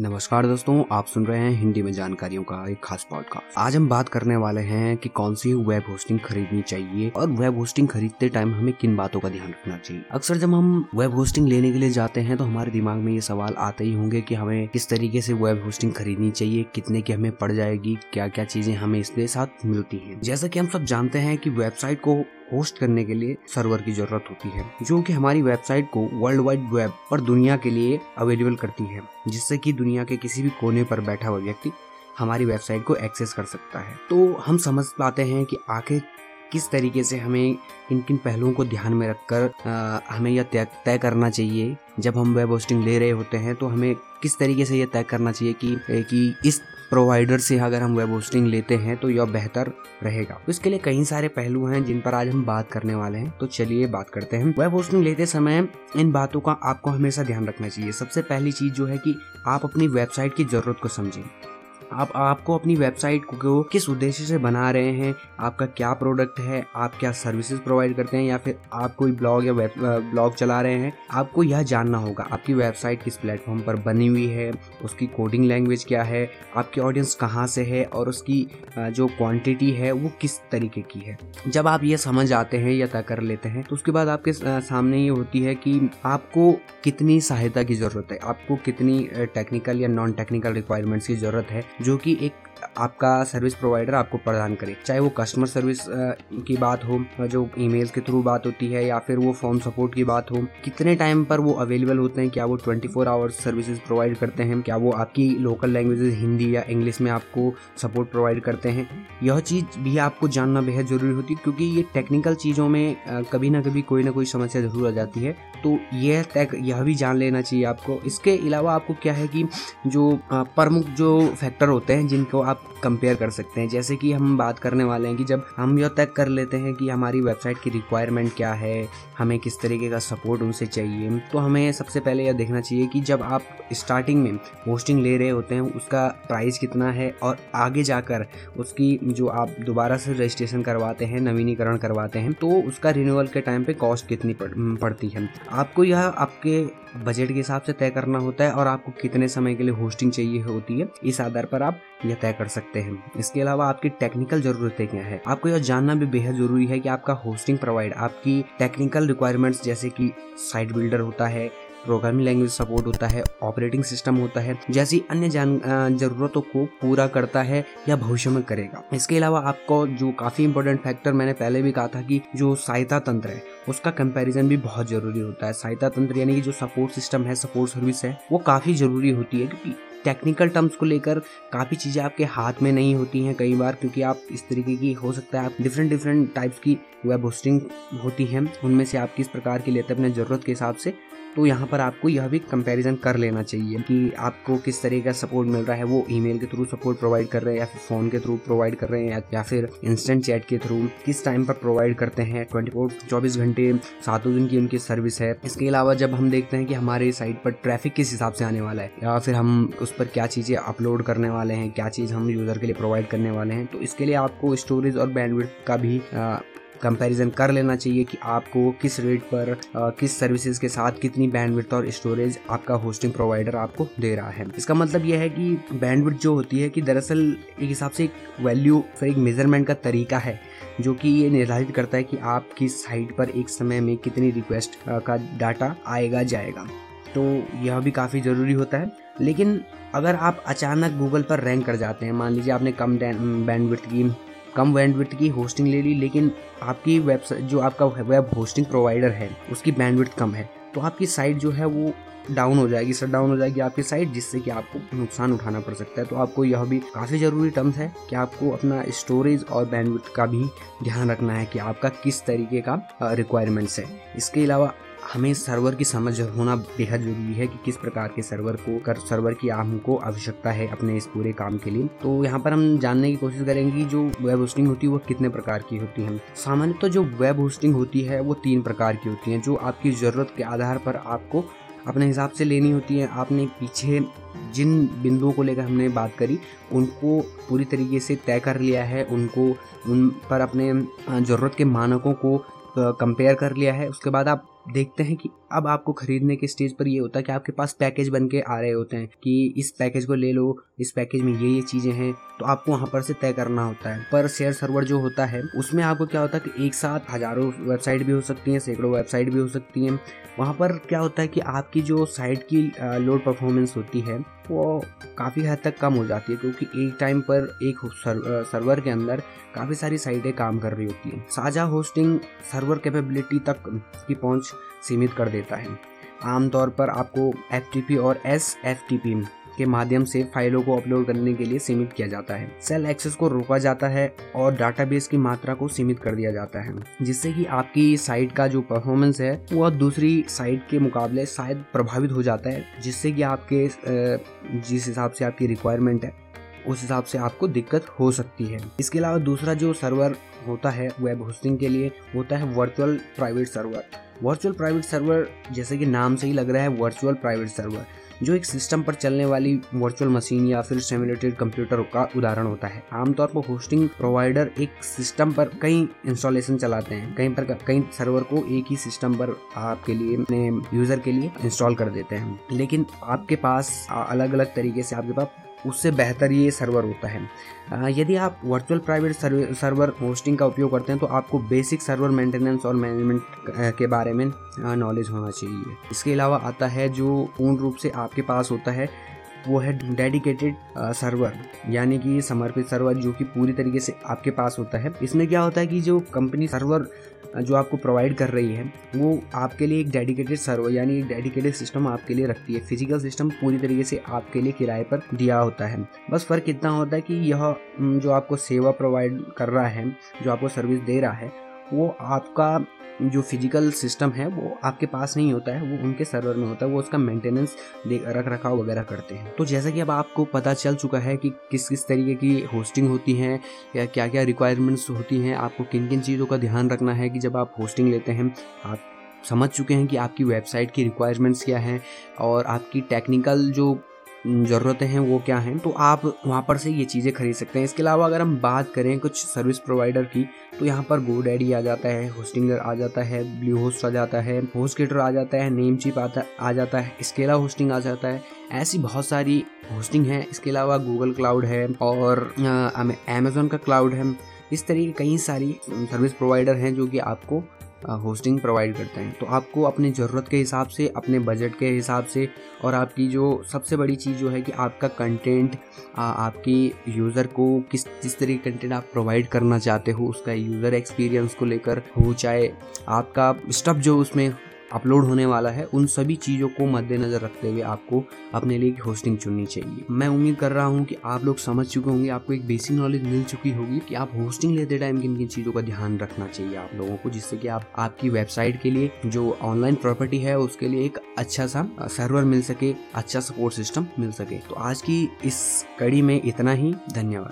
नमस्कार दोस्तों, आप सुन रहे हैं हिंदी में जानकारियों का एक खास पॉडकास्ट आज हम बात करने वाले हैं कि कौन सी वेब होस्टिंग खरीदनी चाहिए और वेब होस्टिंग खरीदते टाइम हमें किन बातों का ध्यान रखना चाहिए। अक्सर जब हम वेब होस्टिंग लेने के लिए जाते हैं तो हमारे दिमाग में ये सवाल आते ही होंगे कि हमें किस तरीके से वेब होस्टिंग खरीदनी चाहिए, कितने की हमें पड़ जाएगी क्या क्या चीज़ें हमें इसके साथ मिलती है। जैसा की हम सब जानते हैं की वेबसाइट को होस्ट करने के लिए सर्वर की ज़रूरत होती है, जो कि हमारी वेबसाइट को वर्ल्ड वाइड वेब और दुनिया के लिए अवेलेबल करती है, जिससे कि दुनिया के किसी भी कोने पर बैठा हुआ व्यक्ति हमारी वेबसाइट को एक्सेस कर सकता है। तो हम समझ पाते हैं कि आखिर किस तरीके से हमें किन किन पहलुओं को ध्यान में रखकर हमें यह तय करना चाहिए। जब हम वेब होस्टिंग ले रहे होते हैं तो हमें किस तरीके से यह तय करना चाहिए कि कि इस प्रोवाइडर से अगर हम वेब होस्टिंग लेते हैं तो यह बेहतर रहेगा। तो इसके लिए कई सारे पहलू हैं जिन पर आज हम बात करने वाले हैं। तो चलिए बात करते हैं। वेब होस्टिंग लेते समय इन बातों का आपको हमेशा ध्यान रखना चाहिए। सबसे पहली चीज़ जो है कि आप अपनी वेबसाइट की ज़रूरत को समझें। आप आपको अपनी वेबसाइट को किस उद्देश्य से बना रहे हैं? आपका क्या प्रोडक्ट है? आप क्या सर्विसेज़ प्रोवाइड करते हैं? या फिर आप कोई ब्लॉग या वेब ब्लॉग चला रहे हैं? आपको यह जानना होगा, आपकी वेबसाइट किस प्लेटफॉर्म पर बनी हुई है? उसकी कोडिंग लैंग्वेज क्या है? आपकी ऑडियंस कहाँ से है? और उसकी जो क्वांटिटी है, वो किस तरीके की है? जब आप ये समझ आते हैं या तय कर लेते हैं तो उसके बाद आपके सामने ये होती है कि आपको कितनी सहायता की ज़रूरत है? आपको कितनी टेक्निकल या नॉन टेक्निकल रिक्वायरमेंट्स की ज़रूरत है? जो कि एक आपका सर्विस प्रोवाइडर आपको प्रदान करे। चाहे वो कस्टमर सर्विस की बात हो जो ईमेल के थ्रू बात होती है, या फिर वो फ़ोन सपोर्ट की बात हो, कितने टाइम पर वो अवेलेबल होते हैं, क्या वो 24 फोर आवर्स सर्विसेज़ प्रोवाइड करते हैं, क्या वो आपकी लोकल लैंग्वेजेस हिंदी या इंग्लिश में आपको सपोर्ट प्रोवाइड करते हैं। यह चीज़ भी आपको जानना बेहद ज़रूरी होती है, क्योंकि ये टेक्निकल चीज़ों में कभी ना कभी कोई ना कोई समस्या ज़रूर आ जाती है। तो यह तक यह भी जान लेना चाहिए आपको। इसके अलावा आपको क्या है कि जो प्रमुख जो फैक्टर होते हैं जिनको आप कंपेयर कर सकते हैं, जैसे कि हम बात करने वाले हैं कि जब हम यह तय कर लेते हैं कि हमारी वेबसाइट की रिक्वायरमेंट क्या है, हमें किस तरीके का सपोर्ट उनसे चाहिए तो हमें सबसे पहले यह देखना चाहिए कि जब आप स्टार्टिंग में होस्टिंग ले रहे होते हैं, उसका प्राइस कितना है और आगे जाकर उसकी जो आप दोबारा से रजिस्ट्रेशन करवाते हैं, नवीनीकरण करवाते हैं तो उसका रिन्यूअल के टाइम पे कॉस्ट कितनी पड़ती है। आपको यह आपके बजट के हिसाब से तय करना होता है और आपको कितने समय के लिए होस्टिंग चाहिए होती है, इस आधार पर आप यह तय कर सकते हैं। इसके अलावा आपकी टेक्निकल जरूरतें क्या है? आपको यह जानना भी बेहद ज़रूरी है कि आपका होस्टिंग प्रोवाइड आपकी टेक्निकल रिक्वायरमेंट्स जैसे कि साइट बिल्डर होता है प्रोग्रामिंग लैंग्वेज सपोर्ट होता है ऑपरेटिंग सिस्टम होता है, जैसी अन्य जरूरतों को पूरा करता है या भविष्य में करेगा। इसके अलावा आपको जो काफ़ी इंपॉर्टेंट फैक्टर मैंने पहले भी कहा था कि जो सहायता तंत्र है, उसका कंपैरिजन भी बहुत ज़रूरी होता है। सहायता तंत्र यानी कि जो सपोर्ट सिस्टम है सपोर्ट सर्विस है, वो काफ़ी ज़रूरी होती है क्योंकि टेक्निकल टर्म्स को लेकर काफ़ी चीज़ें आपके हाथ में नहीं होती हैं कई बार, क्योंकि आप इस तरीके की हो सकता है, आप डिफरेंट डिफरेंट टाइप्स की वेब होस्टिंग होती हैं, उनमें से आप किस प्रकार की लेते हैं अपने ज़रूरत के हिसाब से तो यहाँ पर आपको यह भी कंपैरिजन कर लेना चाहिए कि आपको किस तरह का सपोर्ट मिल रहा है। वो ईमेल के थ्रू सपोर्ट प्रोवाइड कर रहे हैं या फिर फ़ोन के थ्रू प्रोवाइड कर रहे हैं या फिर इंस्टेंट चैट के थ्रू किस टाइम पर प्रोवाइड करते हैं। ट्वेंटी फोर चौबीस घंटे सातों दिन की उनकी सर्विस है। इसके अलावा जब हम देखते हैं कि हमारे साइट पर ट्रैफ़िक किस हिसाब से आने वाला है या फिर हम उस पर क्या चीज़ें अपलोड करने वाले हैं, क्या चीज़ हम यूज़र के लिए प्रोवाइड करने वाले हैं तो इसके लिए आपको स्टोरेज और बैंडविड्थ का भी कंपैरिजन कर लेना चाहिए कि आपको किस रेट पर किस सर्विसेज़ के साथ कितनी बैंडविड्थ और स्टोरेज आपका होस्टिंग प्रोवाइडर आपको दे रहा है। इसका मतलब यह है कि बैंडविड्थ जो होती है कि दरअसल एक हिसाब से एक वैल्यू फिर एक मेज़रमेंट का तरीका है, जो कि ये निर्धारित करता है कि आपकी साइट पर एक समय में कितनी रिक्वेस्ट का डाटा आएगा, जाएगा। तो यह भी काफ़ी ज़रूरी होता है। लेकिन अगर आप अचानक गूगल पर रैंक कर जाते हैं, मान लीजिए आपने कम बैंडविड्थ की कम बैंडविड्थ की होस्टिंग ले ली, लेकिन आपकी वेबसाइट जो आपका वेब होस्टिंग प्रोवाइडर है, उसकी बैंडविड्थ कम है। तो आपकी साइट जो है वो डाउन हो जाएगी सर डाउन हो जाएगी आपकी साइट जिससे कि आपको नुकसान उठाना पड़ सकता है। तो आपको यह भी काफ़ी ज़रूरी टर्म्स है कि आपको अपना स्टोरेज और बैंडविड्थ का भी ध्यान रखना है कि आपका किस तरीके का रिक्वायरमेंट्स है। इसके अलावा हमें सर्वर की समझ होना बेहद ज़रूरी है कि किस प्रकार के सर्वर को, कर, सर्वर की हमको आवश्यकता है अपने इस पूरे काम के लिए। तो यहाँ पर हम जानने की कोशिश करेंगे कि जो वेब होस्टिंग होती है, वो कितने प्रकार की होती है। सामान्य तो जो वेब होस्टिंग होती है, वो तीन प्रकार की होती है, जो आपकी ज़रूरत के आधार पर आपको अपने हिसाब से लेनी होती है। आपने पीछे जिन बिंदुओं को लेकर हमने बात करी, उनको पूरी तरीके से तय कर लिया है, उनको, उन पर अपने ज़रूरत के मानकों को कंपेयर कर लिया है। उसके बाद आप देखते हैं कि अब आपको खरीदने के स्टेज पर ये होता है कि आपके पास पैकेज बन के आ रहे होते हैं कि इस पैकेज को ले लो, इस पैकेज में ये ये चीज़ें हैं तो आपको वहाँ पर से तय करना होता है। पर शेयर सर्वर जो होता है, उसमें आपको क्या होता है कि एक साथ हज़ारों वेबसाइट भी हो सकती है, सैकड़ों वेबसाइट भी हो सकती है। वहाँ पर क्या होता है कि आपकी जो साइट की लोड परफॉर्मेंस होती है वो काफ़ी हद तक कम हो जाती है, क्योंकि एक टाइम पर एक सर्वर के अंदर काफ़ी सारी साइटें काम कर रही होती हैं। साझा होस्टिंग सर्वर कैपेबिलिटी तक की पहुँच सीमित कर देता है। आमतौर पर आपको एफटीपी और एस एफ़ के माध्यम से फाइलों को अपलोड करने के लिए सीमित किया जाता है। सेल एक्सेस को रोका जाता है और डाटाबेस की मात्रा को सीमित कर दिया जाता है, जिससे कि आपकी साइट का जो परफॉर्मेंस है, वह दूसरी साइट के मुकाबले शायद प्रभावित हो जाता है, जिससे कि आपके जिस हिसाब से आपकी रिक्वायरमेंट है, उस हिसाब से आपको दिक्कत हो सकती है। इसके अलावा दूसरा जो सर्वर होता है वेब होस्टिंग के लिए, होता है virtual private server virtual private server जैसे कि नाम से ही लग रहा है वर्चुअल प्राइवेट सर्वर जो एक सिस्टम पर चलने वाली वर्चुअल मशीन या फिर सिमुलेटेड कंप्यूटर का उदाहरण होता है। आमतौर पर होस्टिंग प्रोवाइडर एक सिस्टम पर कई इंस्टॉलेशन चलाते हैं। कहीं पर कई सर्वर को एक ही सिस्टम पर आपके लिए, अपने यूज़र के लिए इंस्टॉल कर देते हैं। लेकिन आपके पास अलग अलग तरीके से आपके पास उससे बेहतर ये सर्वर होता है। यदि आप वर्चुअल प्राइवेट सर्वर होस्टिंग का उपयोग करते हैं तो आपको बेसिक सर्वर मेंटेनेंस और मैनेजमेंट के बारे में नॉलेज होना चाहिए। इसके अलावा आता है जो पूर्ण रूप से आपके पास होता है वो है डेडिकेटेड सर्वर यानी कि समर्पित सर्वर जो कि पूरी तरीके से आपके पास होता है। इसमें क्या होता है कि जो कंपनी सर्वर जो आपको प्रोवाइड कर रही है, वो आपके लिए एक डेडिकेटेड सर्वर यानी एक डेडिकेटेड सिस्टम आपके लिए रखती है। फ़िज़िकल सिस्टम पूरी तरीके से आपके लिए किराए पर दिया होता है। बस फ़र्क इतना होता है कि यह जो आपको सेवा प्रोवाइड कर रहा है, जो आपको सर्विस दे रहा है वो आपका जो फ़िज़िकल सिस्टम है, वो आपके पास नहीं होता है, वो उनके सर्वर में होता है, वो उसका मेंटेनेंस रख रखाव वगैरह करते हैं। तो जैसा कि अब आपको पता चल चुका है कि किस किस तरीके की होस्टिंग होती है, या क्या क्या रिक्वायरमेंट्स होती हैं, आपको किन किन चीज़ों का ध्यान रखना है कि जब आप होस्टिंग लेते हैं, आप समझ चुके हैं कि आपकी वेबसाइट की रिक्वायरमेंट्स क्या हैं, और आपकी टेक्निकल जो ज़रूरतें हैं, वो क्या हैं? तो आप वहाँ पर से ये चीज़ें खरीद सकते हैं। इसके अलावा अगर हम बात करें कुछ सर्विस प्रोवाइडर की तो यहाँ पर गो डैडी आ जाता है होस्टिंगर आ जाता है ब्लू होस्ट आ जाता है होस्ट आ जाता है नेम चिप आता आ जाता है स्केला होस्टिंग आ जाता है। ऐसी बहुत सारी होस्टिंग है। इसके अलावा गूगल क्लाउड है और अमेजोन का क्लाउड है। इस तरीके कई सारी सर्विस प्रोवाइडर हैं जो कि आपको होस्टिंग प्रोवाइड करते हैं। तो आपको अपने ज़रूरत के हिसाब से, अपने बजट के हिसाब से और आपकी जो सबसे बड़ी चीज़ जो है कि आपका कंटेंट आपकी यूज़र को किस, जिस तरीके कंटेंट आप प्रोवाइड करना चाहते हो, उसका यूज़र एक्सपीरियंस को लेकर हो, चाहे आपका स्टफ़ जो उसमें अपलोड होने वाला है, उन सभी चीज़ों को मद्देनजर रखते हुए आपको अपने लिए होस्टिंग चुननी चाहिए। मैं उम्मीद कर रहा हूँ कि आप लोग समझ चुके होंगे, आपको एक बेसिक नॉलेज मिल चुकी होगी कि आप होस्टिंग लेते टाइम किन किन चीज़ों का ध्यान रखना चाहिए आप लोगों को, जिससे कि आप, आपकी वेबसाइट के लिए जो ऑनलाइन प्रॉपर्टी है, उसके लिए एक अच्छा सा सर्वर मिल सके अच्छा सपोर्ट सिस्टम मिल सके। तो आज की इस कड़ी में इतना ही, धन्यवाद।